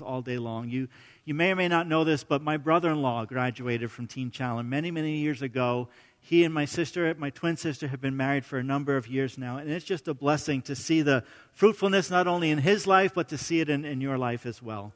things all day long. You, you may or may not know this, but my brother in law graduated from Teen Challenge many, many years ago. He and my sister, my twin sister, have been married for a number of years now, and it's just a blessing to see the fruitfulness not only in his life, but to see it in, in your life as well.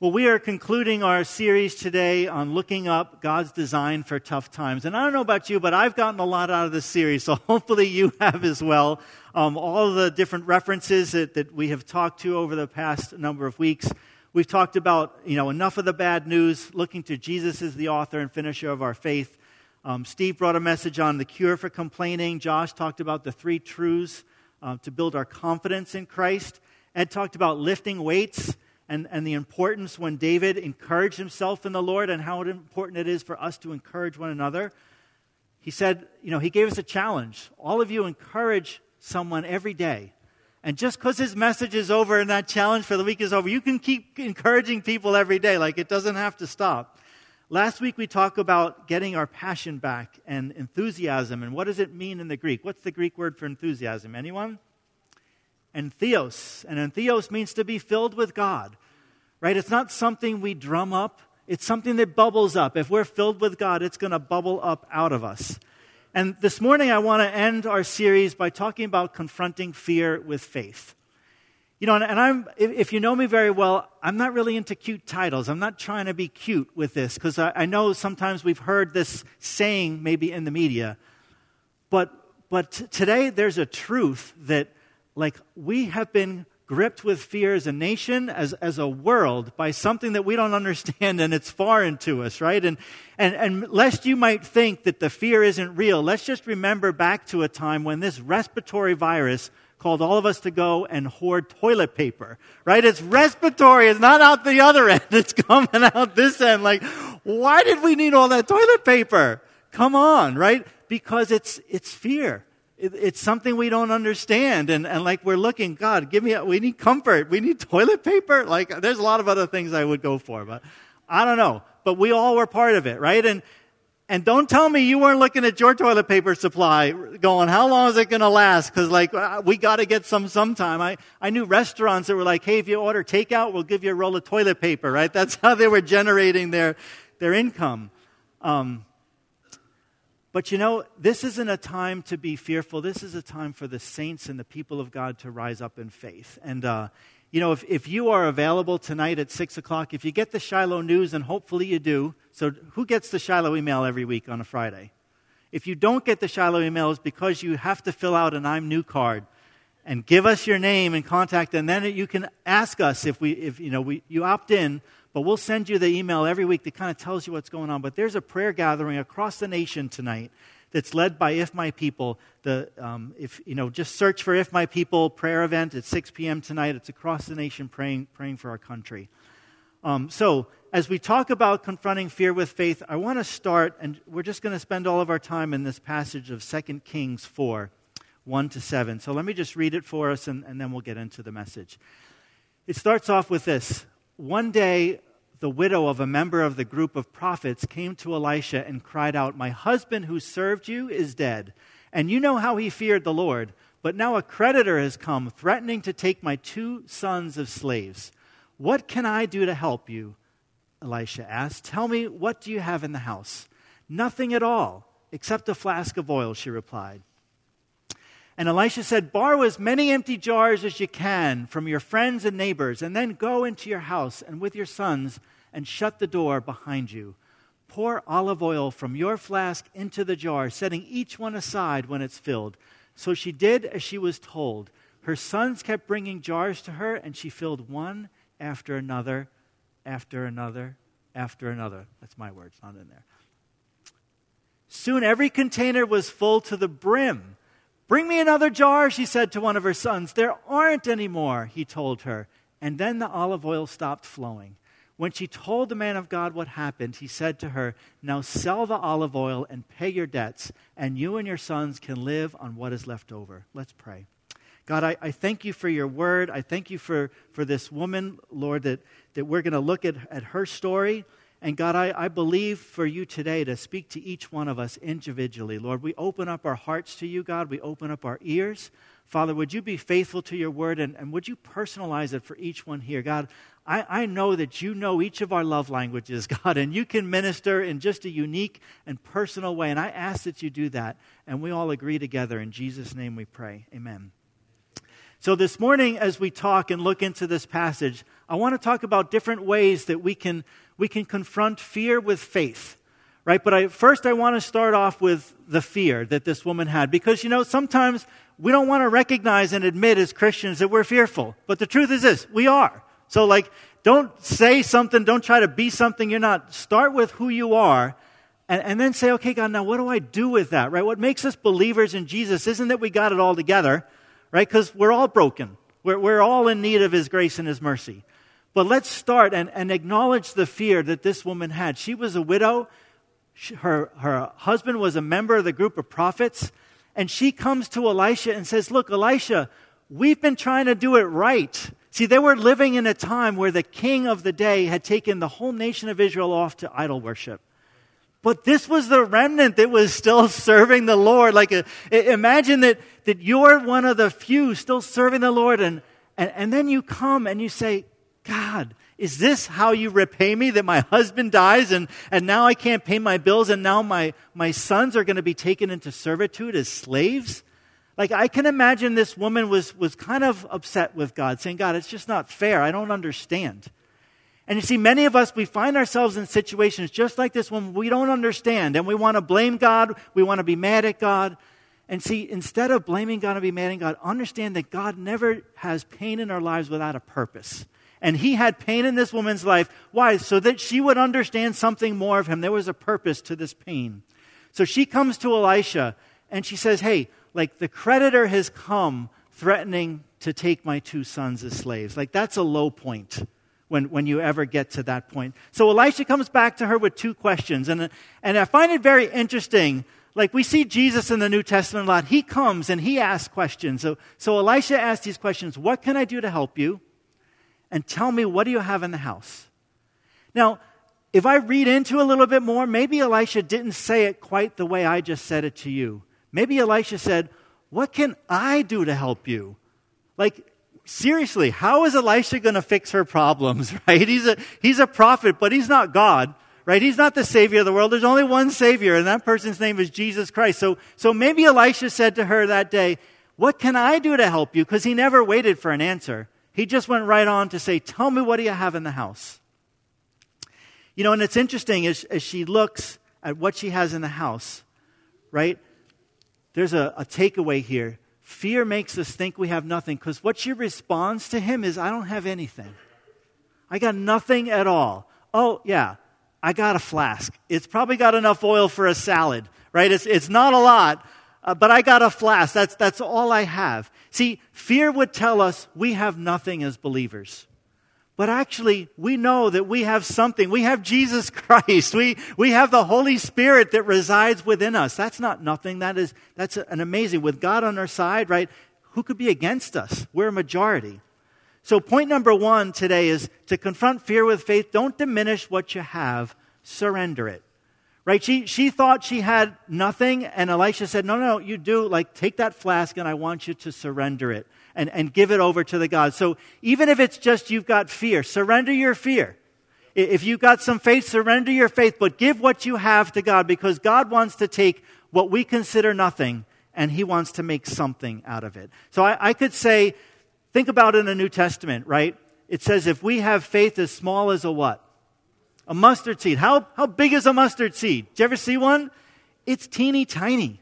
Well, we are concluding our series today on looking up God's design for tough times. And I don't know about you, but I've gotten a lot out of this series, so hopefully you have as well. Um, all the different references that, that we have talked to over the past number of weeks. We've talked about, you know, enough of the bad news, looking to Jesus as the author and finisher of our faith. Um, Steve brought a message on the cure for complaining. Josh talked about the three truths uh, to build our confidence in Christ. Ed talked about lifting weights and, and the importance when David encouraged himself in the Lord and how important it is for us to encourage one another. He said, you know, he gave us a challenge. All of you encourage someone every day. And just because his message is over and that challenge for the week is over, you can keep encouraging people every day. Like it doesn't have to stop. Last week we talked about getting our passion back and enthusiasm. And what does it mean in the Greek? What's the Greek word for enthusiasm? Anyone? And theos. And entheos means to be filled with God, right? It's not something we drum up, it's something that bubbles up. If we're filled with God, it's going to bubble up out of us. And this morning, I want to end our series by talking about confronting fear with faith. You know, and, I'm, if, you know me very well, I'm not really into cute titles. I'm not trying to be cute with this because I, know sometimes we've heard this saying maybe in the media. But, but today, there's a truth that like we have been gripped with fear as a nation, as, as a world, by something that we don't understand and it's foreign to us, right? And, and, and lest you might think that the fear isn't real, let's just remember back to a time when this respiratory virus called all of us to go and hoard toilet paper, right? It's respiratory. It's not out the other end. It's coming out this end. Like, why did we need all that toilet paper? Come on, right? Because it's, it's fear it's something we don't understand. And, and like we're looking, God, give me, a, we need comfort. We need toilet paper. Like there's a lot of other things I would go for, but I don't know. But we all were part of it, right? And, and don't tell me you weren't looking at your toilet paper supply going, how long is it going to last? Because like, uh, we got to get some sometime. I, I knew restaurants that were like, hey, if you order takeout, we'll give you a roll of toilet paper, right? That's how they were generating their, their income. Um, but you know, this isn't a time to be fearful. This is a time for the saints and the people of God to rise up in faith. And, uh, you know, if, if you are available tonight at 6 o'clock, if you get the Shiloh news, and hopefully you do, so who gets the Shiloh email every week on a Friday? If you don't get the Shiloh email, it's because you have to fill out an I'm new card and give us your name and contact, and then you can ask us if we, if you know, we, you opt in but we'll send you the email every week that kind of tells you what's going on. But there's a prayer gathering across the nation tonight that's led by If My People. The, um, if, you know, just search for If My People prayer event at 6 p.m. tonight. It's across the nation praying, praying for our country. Um, so, as we talk about confronting fear with faith, I want to start, and we're just going to spend all of our time in this passage of 2 Kings 4 1 to 7. So, let me just read it for us, and, and then we'll get into the message. It starts off with this one day, the widow of a member of the group of prophets came to Elisha and cried out, My husband who served you is dead. And you know how he feared the Lord. But now a creditor has come, threatening to take my two sons of slaves. What can I do to help you? Elisha asked. Tell me, what do you have in the house? Nothing at all, except a flask of oil, she replied. And Elisha said, Borrow as many empty jars as you can from your friends and neighbors, and then go into your house and with your sons and shut the door behind you. Pour olive oil from your flask into the jar, setting each one aside when it's filled. So she did as she was told. Her sons kept bringing jars to her, and she filled one after another, after another, after another. That's my words, not in there. Soon every container was full to the brim. Bring me another jar, she said to one of her sons. There aren't any more, he told her. And then the olive oil stopped flowing. When she told the man of God what happened, he said to her, Now sell the olive oil and pay your debts, and you and your sons can live on what is left over. Let's pray. God, I, I thank you for your word. I thank you for, for this woman, Lord, that, that we're going to look at, at her story. And God, I, I believe for you today to speak to each one of us individually. Lord, we open up our hearts to you, God. We open up our ears. Father, would you be faithful to your word and, and would you personalize it for each one here? God, I, I know that you know each of our love languages, God, and you can minister in just a unique and personal way. And I ask that you do that. And we all agree together. In Jesus' name we pray. Amen. So, this morning, as we talk and look into this passage, I want to talk about different ways that we can, we can confront fear with faith. Right? But I, first, I want to start off with the fear that this woman had. Because, you know, sometimes we don't want to recognize and admit as Christians that we're fearful. But the truth is this we are. So, like, don't say something, don't try to be something you're not. Start with who you are. And, and then say, okay, God, now what do I do with that, right? What makes us believers in Jesus isn't that we got it all together, right? Because we're all broken. We're, we're all in need of His grace and His mercy. But let's start and, and acknowledge the fear that this woman had. She was a widow. She, her, her husband was a member of the group of prophets. And she comes to Elisha and says, Look, Elisha, we've been trying to do it right. See, they were living in a time where the king of the day had taken the whole nation of Israel off to idol worship. But this was the remnant that was still serving the Lord. Like, uh, a, imagine that, that you're one of the few still serving the Lord, and, and, and then you come and you say, God, is this how you repay me that my husband dies and, and now I can't pay my bills and now my, my sons are going to be taken into servitude as slaves? Like, I can imagine this woman was, was kind of upset with God, saying, God, it's just not fair. I don't understand. And you see, many of us, we find ourselves in situations just like this one we don't understand. And we want to blame God. We want to be mad at God. And see, instead of blaming God and be mad at God, understand that God never has pain in our lives without a purpose. And he had pain in this woman's life. Why? So that she would understand something more of him. There was a purpose to this pain. So she comes to Elisha and she says, Hey, like the creditor has come threatening to take my two sons as slaves. Like that's a low point when, when you ever get to that point. So Elisha comes back to her with two questions. And, and I find it very interesting. Like we see Jesus in the New Testament a lot. He comes and he asks questions. So, so Elisha asks these questions What can I do to help you? And tell me, what do you have in the house? Now, if I read into a little bit more, maybe Elisha didn't say it quite the way I just said it to you. Maybe Elisha said, What can I do to help you? Like, seriously, how is Elisha going to fix her problems, right? He's a, he's a prophet, but he's not God, right? He's not the Savior of the world. There's only one Savior, and that person's name is Jesus Christ. So, so maybe Elisha said to her that day, What can I do to help you? Because he never waited for an answer. He just went right on to say, Tell me what do you have in the house? You know, and it's interesting as, as she looks at what she has in the house, right? there's a, a takeaway here. Fear makes us think we have nothing because what she responds to him is, I don't have anything. I got nothing at all. Oh, yeah, I got a flask. It's probably got enough oil for a salad, right? It's, it's not a lot, uh, but I got a flask. That's, that's all I have. See, fear would tell us we have nothing as believers. But actually, we know that we have something. We have Jesus Christ. We, we have the Holy Spirit that resides within us. That's not nothing. That is, that's an amazing. With God on our side, right? Who could be against us? We're a majority. So point number one today is to confront fear with faith. Don't diminish what you have. Surrender it. Right? She, she thought she had nothing, and Elisha said, No, no, no, you do. Like, take that flask, and I want you to surrender it and, and give it over to the God. So even if it's just you've got fear, surrender your fear. If you've got some faith, surrender your faith, but give what you have to God because God wants to take what we consider nothing and He wants to make something out of it. So I, I could say, think about it in the New Testament, right? It says if we have faith as small as a what? A mustard seed. How, how big is a mustard seed? Did you ever see one? It's teeny tiny.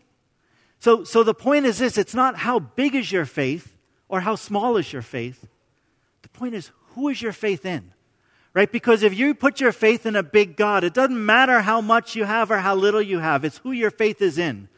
So, so the point is this it's not how big is your faith, or how small is your faith. The point is, who is your faith in? Right? Because if you put your faith in a big God, it doesn't matter how much you have or how little you have. It's who your faith is in.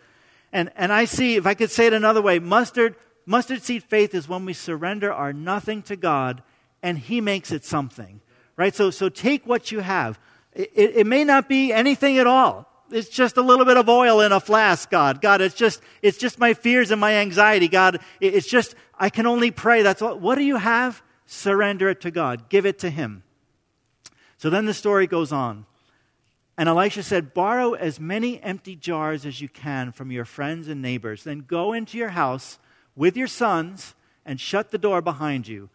And, and I see, if I could say it another way, mustard, mustard seed faith is when we surrender our nothing to God and He makes it something. Right? So, so take what you have. It, it, it may not be anything at all it's just a little bit of oil in a flask, God. God, it's just, it's just my fears and my anxiety. God, it's just, I can only pray. That's all. What do you have? Surrender it to God. Give it to Him. So then the story goes on. And Elisha said, Borrow as many empty jars as you can from your friends and neighbors. Then go into your house with your sons and shut the door behind you.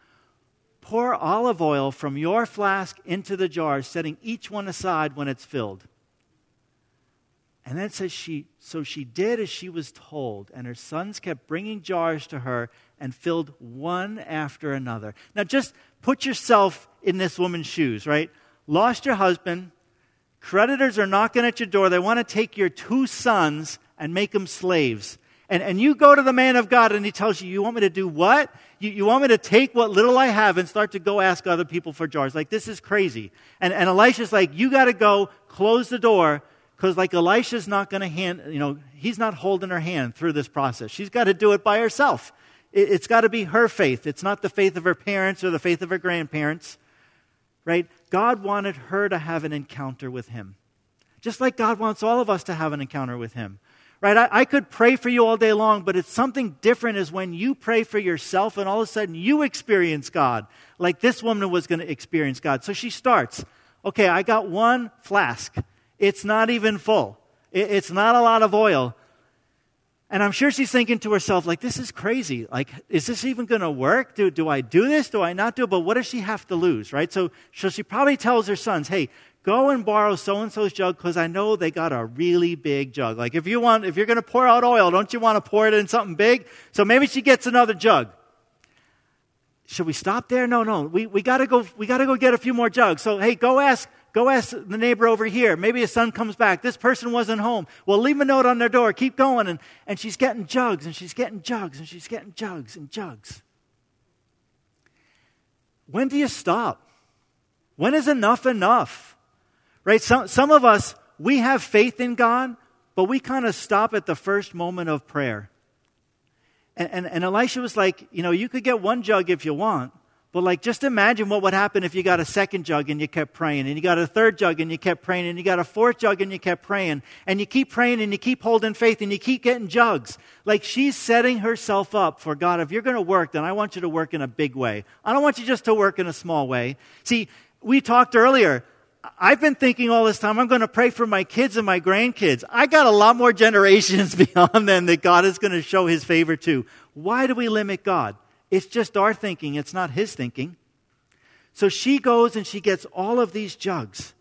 pour olive oil from your flask into the jars, setting each one aside when it's filled. And then says she, so she did as she was told, and her sons kept bringing jars to her and filled one after another. Now, just put yourself in this woman's shoes, right? Lost your husband, creditors are knocking at your door. They want to take your two sons and make them slaves. And, and you go to the man of God and he tells you, You want me to do what? You, you want me to take what little I have and start to go ask other people for jars? Like, this is crazy. And, and Elisha's like, You got to go, close the door, because like Elisha's not going to hand, you know, he's not holding her hand through this process. She's got to do it by herself. It, it's got to be her faith. It's not the faith of her parents or the faith of her grandparents, right? God wanted her to have an encounter with him. Just like God wants all of us to have an encounter with him. Right? I, I could pray for you all day long, but it's something different is when you pray for yourself and all of a sudden you experience God, like this woman was going to experience God. So she starts, okay, I got one flask. It's not even full. It's not a lot of oil. And I'm sure she's thinking to herself, like, this is crazy. Like, is this even going to work? Do, do I do this? Do I not do it? But what does she have to lose, right? So, so she probably tells her sons, hey, go and borrow so and so's jug because I know they got a really big jug. Like, if you want, if you're going to pour out oil, don't you want to pour it in something big? So maybe she gets another jug. Should we stop there? No, no. We, we gotta go, we gotta go get a few more jugs. So, hey, go ask, Go ask the neighbor over here. Maybe his son comes back. This person wasn't home. Well, leave a note on their door. Keep going. And, and she's getting jugs and she's getting jugs and she's getting jugs and jugs. When do you stop? When is enough enough? Right? Some, some of us, we have faith in God, but we kind of stop at the first moment of prayer. And, and, and Elisha was like, you know, you could get one jug if you want, but like, just imagine what would happen if you got a second jug and you kept praying, and you got a third jug and you kept praying, and you got a fourth jug and you kept praying, and you keep praying and you keep holding faith and you keep getting jugs. Like she's setting herself up for God. If you're going to work, then I want you to work in a big way. I don't want you just to work in a small way. See, we talked earlier. I've been thinking all this time, I'm going to pray for my kids and my grandkids. I got a lot more generations beyond them that God is going to show his favor to. Why do we limit God? It's just our thinking, it's not his thinking. So she goes and she gets all of these jugs.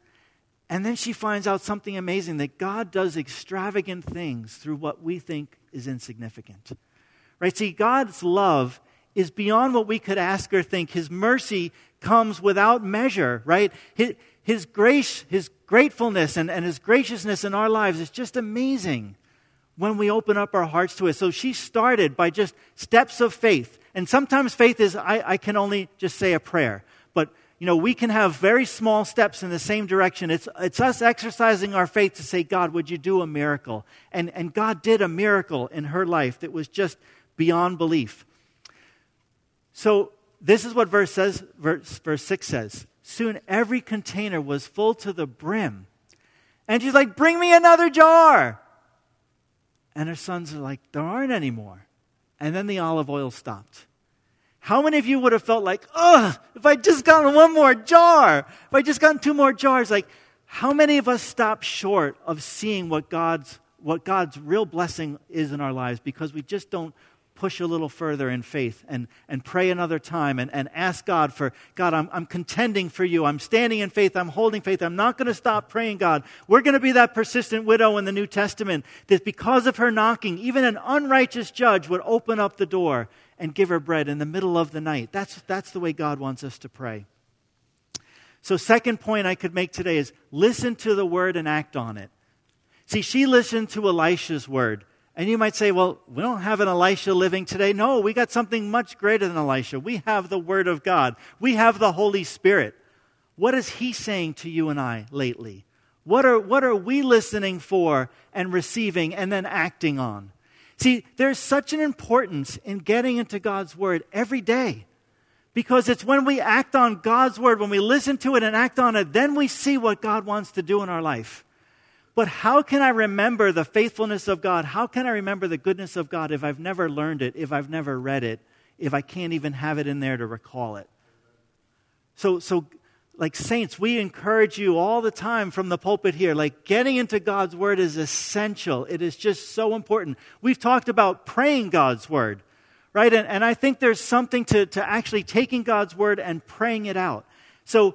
And then she finds out something amazing that God does extravagant things through what we think is insignificant. Right? See, God's love is beyond what we could ask or think. His mercy comes without measure, right? His, his grace, his gratefulness, and, and his graciousness in our lives is just amazing when we open up our hearts to it. So she started by just steps of faith. And sometimes faith is, I, I can only just say a prayer. But, you know, we can have very small steps in the same direction. It's, it's us exercising our faith to say, God, would you do a miracle? And, and God did a miracle in her life that was just beyond belief. So this is what verse says, verse, verse 6 says. Soon every container was full to the brim. And she's like, Bring me another jar. And her sons are like, There aren't any more. And then the olive oil stopped. How many of you would have felt like, ugh, if I just gotten one more jar, if I just gotten two more jars, like, how many of us stop short of seeing what God's, what God's real blessing is in our lives because we just don't push a little further in faith and, and pray another time and, and ask God for, God, I'm, I'm contending for you. I'm standing in faith. I'm holding faith. I'm not going to stop praying, God. We're going to be that persistent widow in the New Testament that because of her knocking, even an unrighteous judge would open up the door and give her bread in the middle of the night. That's, that's the way God wants us to pray. So, second point I could make today is listen to the word and act on it. See, she listened to Elisha's word. And you might say, well, we don't have an Elisha living today. No, we got something much greater than Elisha. We have the Word of God, we have the Holy Spirit. What is He saying to you and I lately? What are, what are we listening for and receiving and then acting on? See, there's such an importance in getting into God's Word every day. Because it's when we act on God's Word, when we listen to it and act on it, then we see what God wants to do in our life. But how can I remember the faithfulness of God? How can I remember the goodness of God if I've never learned it, if I've never read it, if I can't even have it in there to recall it? So, so like saints, we encourage you all the time from the pulpit here. Like getting into God's word is essential. It is just so important. We've talked about praying God's word, right? And, and I think there's something to, to actually taking God's word and praying it out. So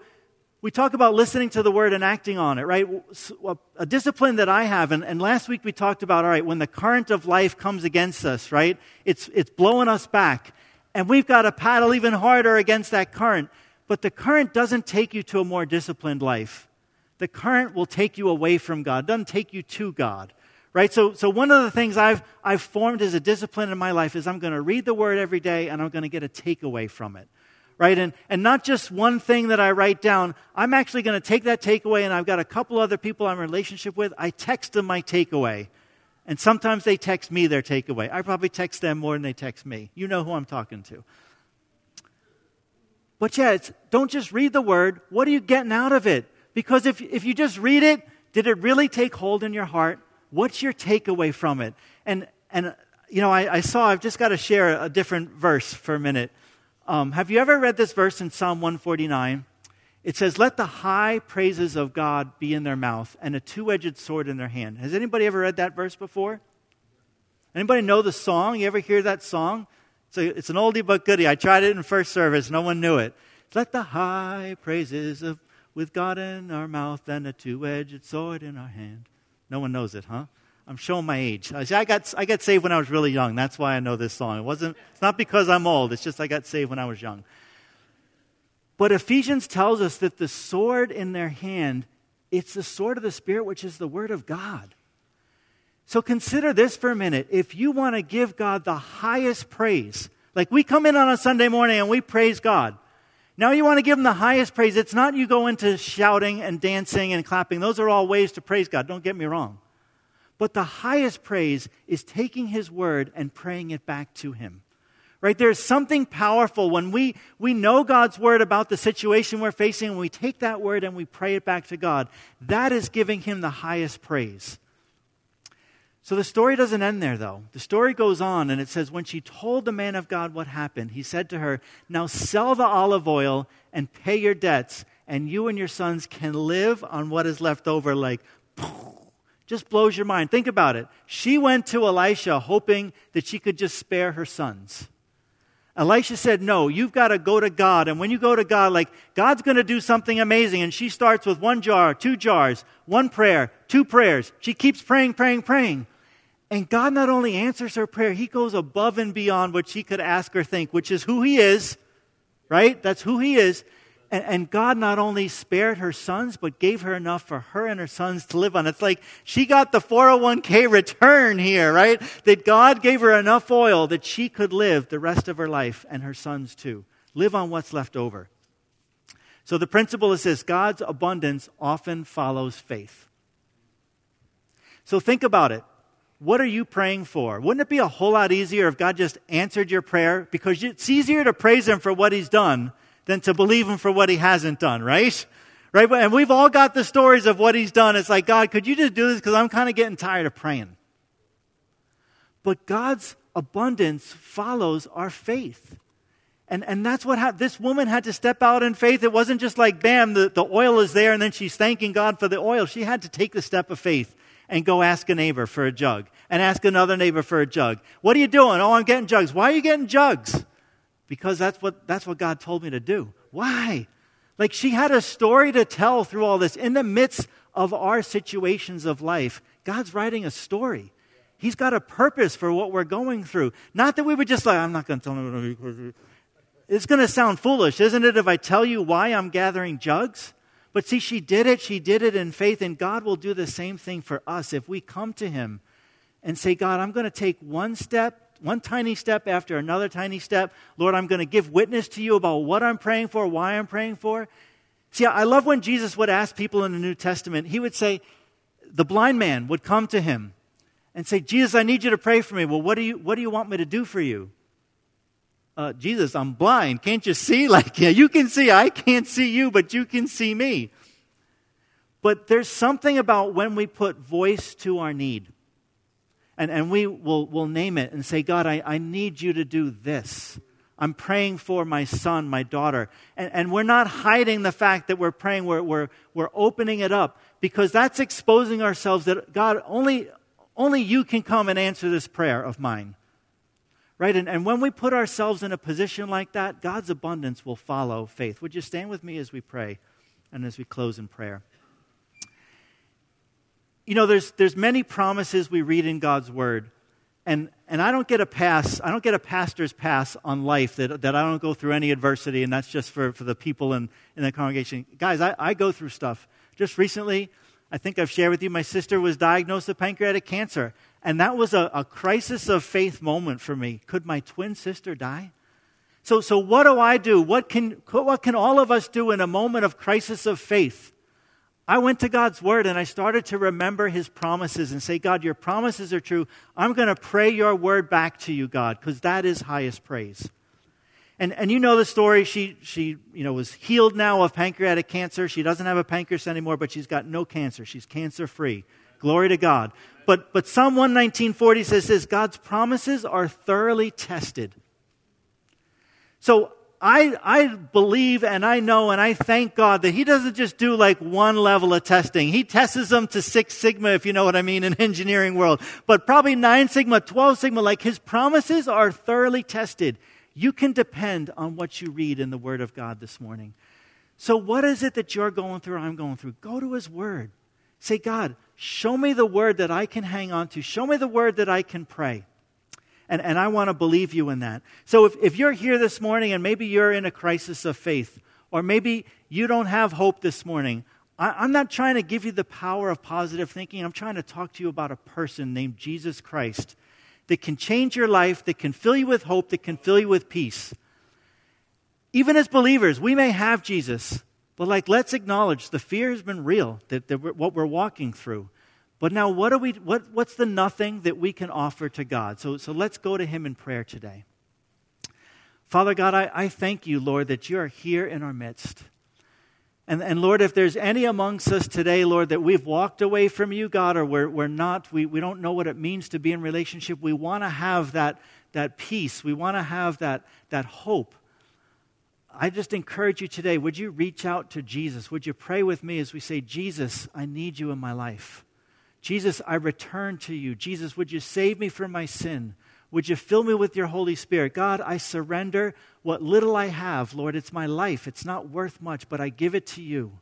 we talk about listening to the word and acting on it, right? A discipline that I have, and, and last week we talked about, all right, when the current of life comes against us, right? It's, it's blowing us back. And we've got to paddle even harder against that current. But the current doesn't take you to a more disciplined life. The current will take you away from God, doesn't take you to God. Right? So, so one of the things I've, I've formed as a discipline in my life is I'm going to read the word every day and I'm going to get a takeaway from it right? And, and not just one thing that I write down. I'm actually going to take that takeaway, and I've got a couple other people I'm in relationship with. I text them my takeaway. And sometimes they text me their takeaway. I probably text them more than they text me. You know who I'm talking to. But yeah, don't just read the word. What are you getting out of it? Because if, if you just read it, did it really take hold in your heart? What's your takeaway from it? And, and you know, I, I saw, I've just got to share a different verse for a minute. Um, have you ever read this verse in Psalm 149? It says, Let the high praises of God be in their mouth and a two edged sword in their hand. Has anybody ever read that verse before? Anybody know the song? You ever hear that song? It's, a, it's an oldie but goodie. I tried it in first service, no one knew it. Let the high praises of with God in our mouth and a two edged sword in our hand. No one knows it, huh? I'm showing my age. I got, I got saved when I was really young. That's why I know this song. It wasn't, it's not because I'm old. It's just I got saved when I was young. But Ephesians tells us that the sword in their hand, it's the sword of the Spirit, which is the Word of God. So consider this for a minute. If you want to give God the highest praise, like we come in on a Sunday morning and we praise God. Now you want to give him the highest praise. It's not you go into shouting and dancing and clapping. Those are all ways to praise God. Don't get me wrong. But the highest praise is taking his word and praying it back to him. Right? There's something powerful when we, we know God's word about the situation we're facing and we take that word and we pray it back to God. That is giving him the highest praise. So the story doesn't end there, though. The story goes on, and it says, When she told the man of God what happened, he said to her, Now sell the olive oil and pay your debts, and you and your sons can live on what is left over. Like, just blows your mind. Think about it. She went to Elisha hoping that she could just spare her sons. Elisha said, No, you've got to go to God. And when you go to God, like, God's going to do something amazing. And she starts with one jar, two jars, one prayer, two prayers. She keeps praying, praying, praying. And God not only answers her prayer, He goes above and beyond what she could ask or think, which is who He is, right? That's who He is. And, and, God not only spared her sons, but gave her enough for her and her sons to live on. It's like she got the 401k return here, right? That God gave her enough oil that she could live the rest of her life and her sons too. Live on what's left over. So the principle is this God's abundance often follows faith. So think about it. What are you praying for? Wouldn't it be a whole lot easier if God just answered your prayer? Because it's easier to praise Him for what He's done than to believe him for what he hasn't done, right? Right? And we've all got the stories of what he's done. It's like, God, could you just do this? Because I'm kind of getting tired of praying. But God's abundance follows our faith. And, and that's what ha- this woman had to step out in faith. It wasn't just like, bam, the, the oil is there and then she's thanking God for the oil. She had to take the step of faith and go ask a neighbor for a jug and ask another neighbor for a jug. What are you doing? Oh, I'm getting jugs. Why are you getting jugs? Because that's what, that's what God told me to do. Why? Like she had a story to tell through all this. In the midst of our situations of life, God's writing a story. He's got a purpose for what we're going through. Not that we would just like, I'm not going to tell you. It's going to sound foolish, isn't it, if I tell you why I'm gathering jugs? But see, she did it. She did it in faith, and God will do the same thing for us if we come to Him and say, God, I'm going to take one step one tiny step after another tiny step. Lord, I'm going to give witness to you about what I'm praying for, why I'm praying for. See, I love when Jesus would ask people in the New Testament, he would say, the blind man would come to him and say, Jesus, I need you to pray for me. Well, what do you, what do you want me to do for you? Uh, Jesus, I'm blind. Can't you see? Like, yeah, you can see. I can't see you, but you can see me. But there's something about when we put voice to our need and, and we will will name it and say, God, I, I need you to do this. I'm praying for my son, my daughter. And, and we're not hiding the fact that we're praying, we're, we're, we're opening it up because that's exposing ourselves that God, only, only you can come and answer this prayer of mine. Right? And, and when we put ourselves in a position like that, God's abundance will follow faith. Would you stand with me as we pray and as we close in prayer? You know, there's, there's many promises we read in God's Word. And, and I don't get a pass, I don't get a pastor's pass on life that, that I don't go through any adversity, and that's just for, for the people in, in the congregation. Guys, I, I go through stuff. Just recently, I think I've shared with you, my sister was diagnosed with pancreatic cancer. And that was a, a crisis of faith moment for me. Could my twin sister die? So, so what do I do? What can, what can all of us do in a moment of crisis of faith? I went to God's word and I started to remember his promises and say, God, your promises are true. I'm going to pray your word back to you, God, because that is highest praise. And, and you know the story. She, she you know, was healed now of pancreatic cancer. She doesn't have a pancreas anymore, but she's got no cancer. She's cancer free. Glory to God. But, but Psalm 119.40 says this, God's promises are thoroughly tested. So I, I believe and I know and I thank God that He doesn't just do like one level of testing. He tests them to Six Sigma, if you know what I mean, in engineering world. But probably Nine Sigma, 12 Sigma, like His promises are thoroughly tested. You can depend on what you read in the Word of God this morning. So, what is it that you're going through, I'm going through? Go to His Word. Say, God, show me the Word that I can hang on to. Show me the Word that I can pray. And, and I want to believe you in that. So if, if you're here this morning and maybe you're in a crisis of faith, or maybe you don't have hope this morning, I, I'm not trying to give you the power of positive thinking. I'm trying to talk to you about a person named Jesus Christ that can change your life, that can fill you with hope, that can fill you with peace. Even as believers, we may have Jesus, but like let's acknowledge the fear has been real, that, that what we're walking through. But now, what are we, what, what's the nothing that we can offer to God? So, so let's go to Him in prayer today. Father God, I, I thank you, Lord, that you are here in our midst. And, and Lord, if there's any amongst us today, Lord, that we've walked away from you, God, or we're, we're not, we, we don't know what it means to be in relationship, we want to have that, that peace. We want to have that, that hope. I just encourage you today, would you reach out to Jesus? Would you pray with me as we say, Jesus, I need you in my life. Jesus, I return to you. Jesus, would you save me from my sin? Would you fill me with your Holy Spirit? God, I surrender what little I have. Lord, it's my life. It's not worth much, but I give it to you.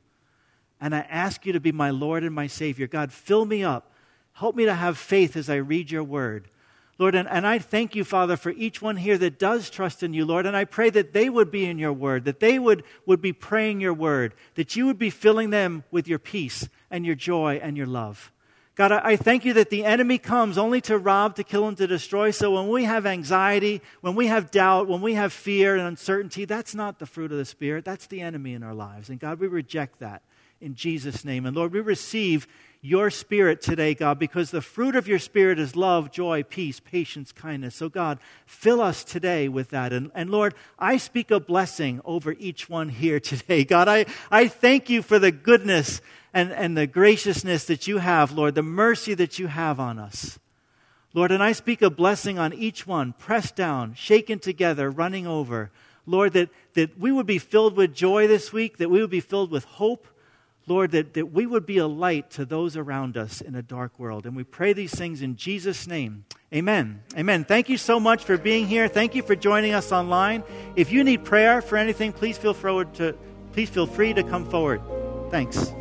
And I ask you to be my Lord and my Savior. God, fill me up. Help me to have faith as I read your word. Lord, and, and I thank you, Father, for each one here that does trust in you, Lord. And I pray that they would be in your word, that they would, would be praying your word, that you would be filling them with your peace and your joy and your love. God, I thank you that the enemy comes only to rob, to kill, and to destroy. So when we have anxiety, when we have doubt, when we have fear and uncertainty, that's not the fruit of the Spirit. That's the enemy in our lives. And God, we reject that in Jesus' name. And Lord, we receive your Spirit today, God, because the fruit of your Spirit is love, joy, peace, patience, kindness. So, God, fill us today with that. And, and Lord, I speak a blessing over each one here today. God, I, I thank you for the goodness and, and the graciousness that you have, Lord, the mercy that you have on us. Lord, and I speak a blessing on each one, pressed down, shaken together, running over. Lord, that, that we would be filled with joy this week, that we would be filled with hope. Lord, that, that we would be a light to those around us in a dark world. And we pray these things in Jesus' name. Amen. Amen. Thank you so much for being here. Thank you for joining us online. If you need prayer for anything, please feel, forward to, please feel free to come forward. Thanks.